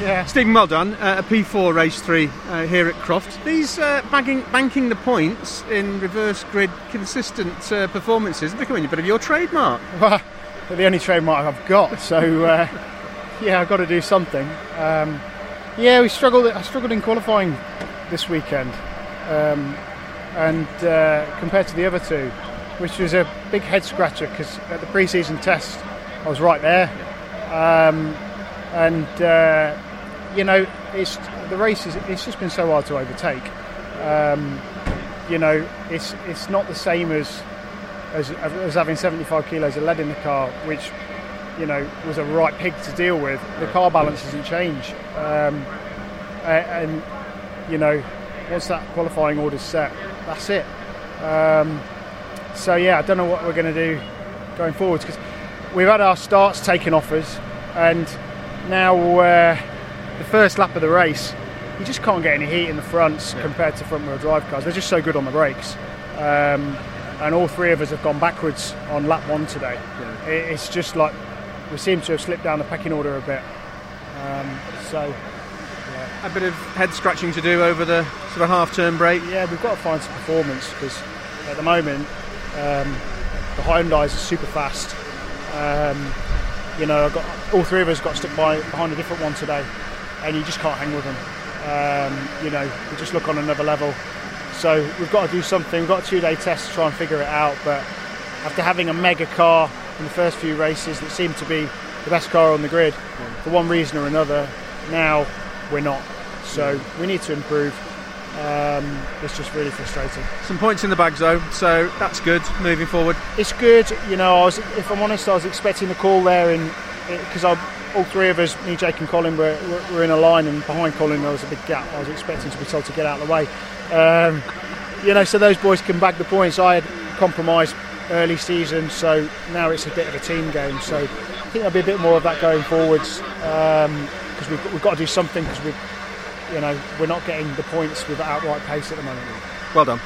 Yeah. Stephen, well done. Uh, a P4 race three uh, here at Croft. These uh, bagging, banking the points in reverse grid consistent uh, performances becoming a bit of your trademark. Well, they're the only trademark I've got, so uh, yeah, I've got to do something. Um, yeah, we struggled. I struggled in qualifying this weekend, um, and uh, compared to the other two, which was a big head scratcher because at the pre-season test I was right there, um, and uh, you know, it's the race is it's just been so hard to overtake. Um, you know, it's it's not the same as, as as having 75 kilos of lead in the car, which you know was a right pig to deal with. The car balance doesn't change, um, and, you know once that qualifying order's set, that's it. Um, so yeah, I don't know what we're going to do going forwards because we've had our starts taken off us, and now uh, the first lap of the race, you just can't get any heat in the fronts yeah. compared to front wheel drive cars. They're just so good on the brakes. Um, and all three of us have gone backwards on lap one today. Yeah. It's just like we seem to have slipped down the pecking order a bit. Um, so a bit of head scratching to do over the sort of half term break? Yeah, we've got to find some performance because at the moment um, the Hyundai's are super fast. Um, you know, got, all three of us got stuck by, behind a different one today, and you just can't hang with them. Um, you know, we just look on another level. So we've got to do something. We've got a two-day test to try and figure it out. But after having a mega car in the first few races that seemed to be the best car on the grid, for one reason or another, now we're not. So we need to improve. Um, it's just really frustrating. Some points in the bag though, so that's good moving forward. It's good. You know, I was, if I'm honest, I was expecting the call there in because all three of us, me, Jake, and Colin, were, were, in a line, and behind Colin there was a big gap. I was expecting to be told to get out of the way. Um, you know, so those boys can bag the points. I had compromised early season, so now it's a bit of a team game. So I think there'll be a bit more of that going forwards because um, we've, we've got to do something because we've you know, we're not getting the points with outright pace at the moment. Well done.